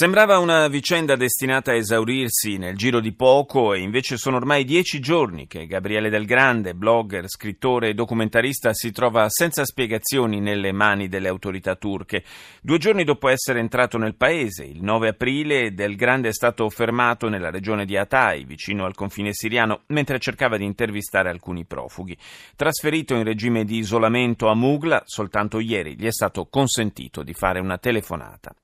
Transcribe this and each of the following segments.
Sembrava una vicenda destinata a esaurirsi nel giro di poco e invece sono ormai dieci giorni che Gabriele Del Grande, blogger, scrittore e documentarista, si trova senza spiegazioni nelle mani delle autorità turche. Due giorni dopo essere entrato nel paese, il 9 aprile, Del Grande è stato fermato nella regione di Hatay, vicino al confine siriano, mentre cercava di intervistare alcuni profughi. Trasferito in regime di isolamento a Mugla, soltanto ieri gli è stato consentito di fare una telefonata.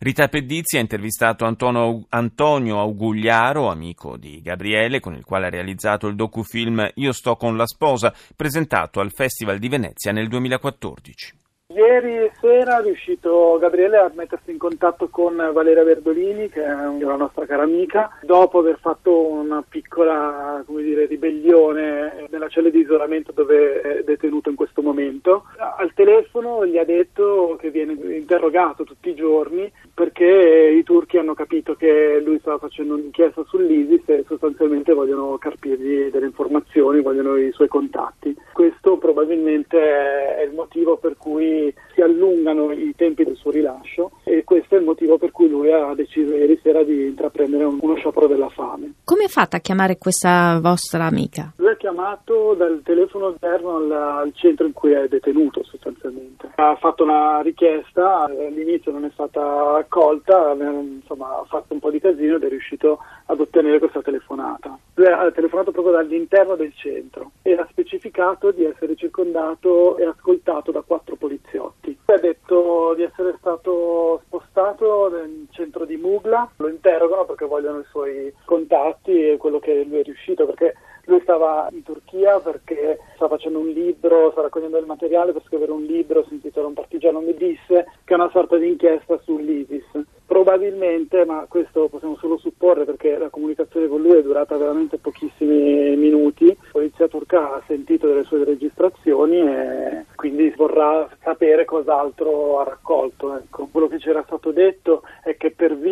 Rita Pedizzi ha intervistato Antonio, Augugliaro, amico di Gabriele, con il quale ha realizzato il docufilm Io sto con la sposa, presentato al Festival di Venezia nel 2014. Ieri sera è riuscito Gabriele a mettersi in contatto con Valeria Verdolini, che è una nostra cara amica, dopo aver fatto una piccola dire, ribellione nella cella di isolamento dove è detenuto in questo momento. Al telefono gli ha detto che viene interrogato tutti i giorni perché i turchi hanno capito che lui stava facendo un'inchiesta sull'ISIS e sostanzialmente vogliono carpirgli delle informazioni, vogliono i suoi contatti. Questo probabilmente è il motivo per cui si allungano i tempi del suo rilascio e questo è il motivo per cui lui ha deciso ieri sera di intraprendere uno sciopero della fame. Come ha fatto a chiamare questa vostra amica? Lui ha chiamato dal telefono interno al, al centro in cui è detenuto sostanzialmente. Ha fatto una richiesta, all'inizio non è stata accolta, insomma ha fatto un po' di casino ed è riuscito ad ottenere questa telefonata. Lui ha telefonato proprio dall'interno del centro e ha specificato di essere circondato e ascoltato da quattro poliziotti. Ha detto di essere stato spostato nel centro di Mugla, lo interrogano perché vogliono i suoi contatti e quello che lui è riuscito, perché lui stava in Turchia perché sta facendo un libro, sta raccogliendo del materiale per scrivere un libro, si intitola Un partigiano mi disse, che è una sorta di inchiesta sull'ISIS. Probabilmente, ma questo possiamo solo supporre perché la comunicazione con lui è durata veramente pochissimi minuti, la polizia turca ha sentito delle sue registrazioni e quindi vorrà sapere cos'altro ha raccolto. Ecco. Quello che c'era stato detto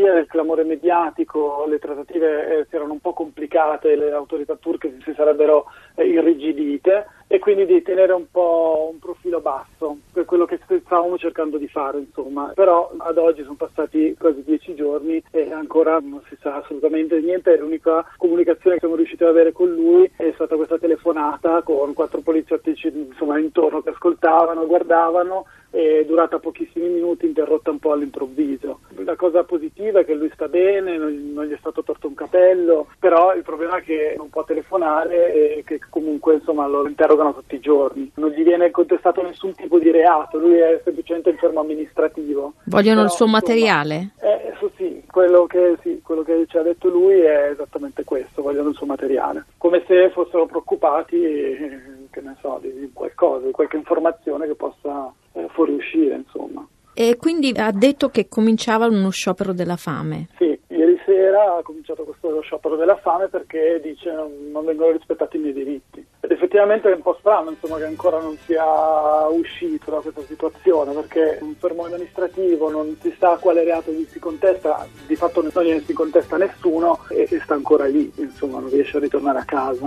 via del clamore mediatico le trattative eh, si erano un po' complicate, le autorità turche si sarebbero eh, irrigidite e quindi di tenere un po' un profilo basso, per quello che stavamo cercando di fare insomma, però ad oggi sono passati quasi dieci giorni e ancora non si sa assolutamente niente, l'unica comunicazione che siamo riusciti ad avere con lui è stata questa telefonata con quattro poliziotti insomma intorno che ascoltavano, guardavano è durata pochissimi minuti, interrotta un po' all'improvviso. La cosa positiva è che lui sta bene, non, non, gli è stato torto un capello, però il problema è che non può telefonare e che comunque insomma, lo interrogano tutti i giorni. Non gli viene contestato nessun tipo di reato, lui è semplicemente infermo amministrativo. Vogliono però, il suo insomma, materiale? Eh, sì, quello che, sì, quello che ci ha detto lui è esattamente questo, vogliono il suo materiale. Come se fossero preoccupati, eh, che ne so, di qualcosa, di qualche informazione che possa eh, fuoriuscire, insomma. E quindi ha detto che cominciava uno sciopero della fame. Sì, ieri sera ha cominciato questo sciopero della fame perché dice non, non vengono rispettati i miei diritti. Ed effettivamente è un po' strano insomma, che ancora non sia uscito da questa situazione perché un fermo amministrativo non si sa quale reato gli si contesta, di fatto non gliene si contesta nessuno e, e sta ancora lì, insomma non riesce a ritornare a casa.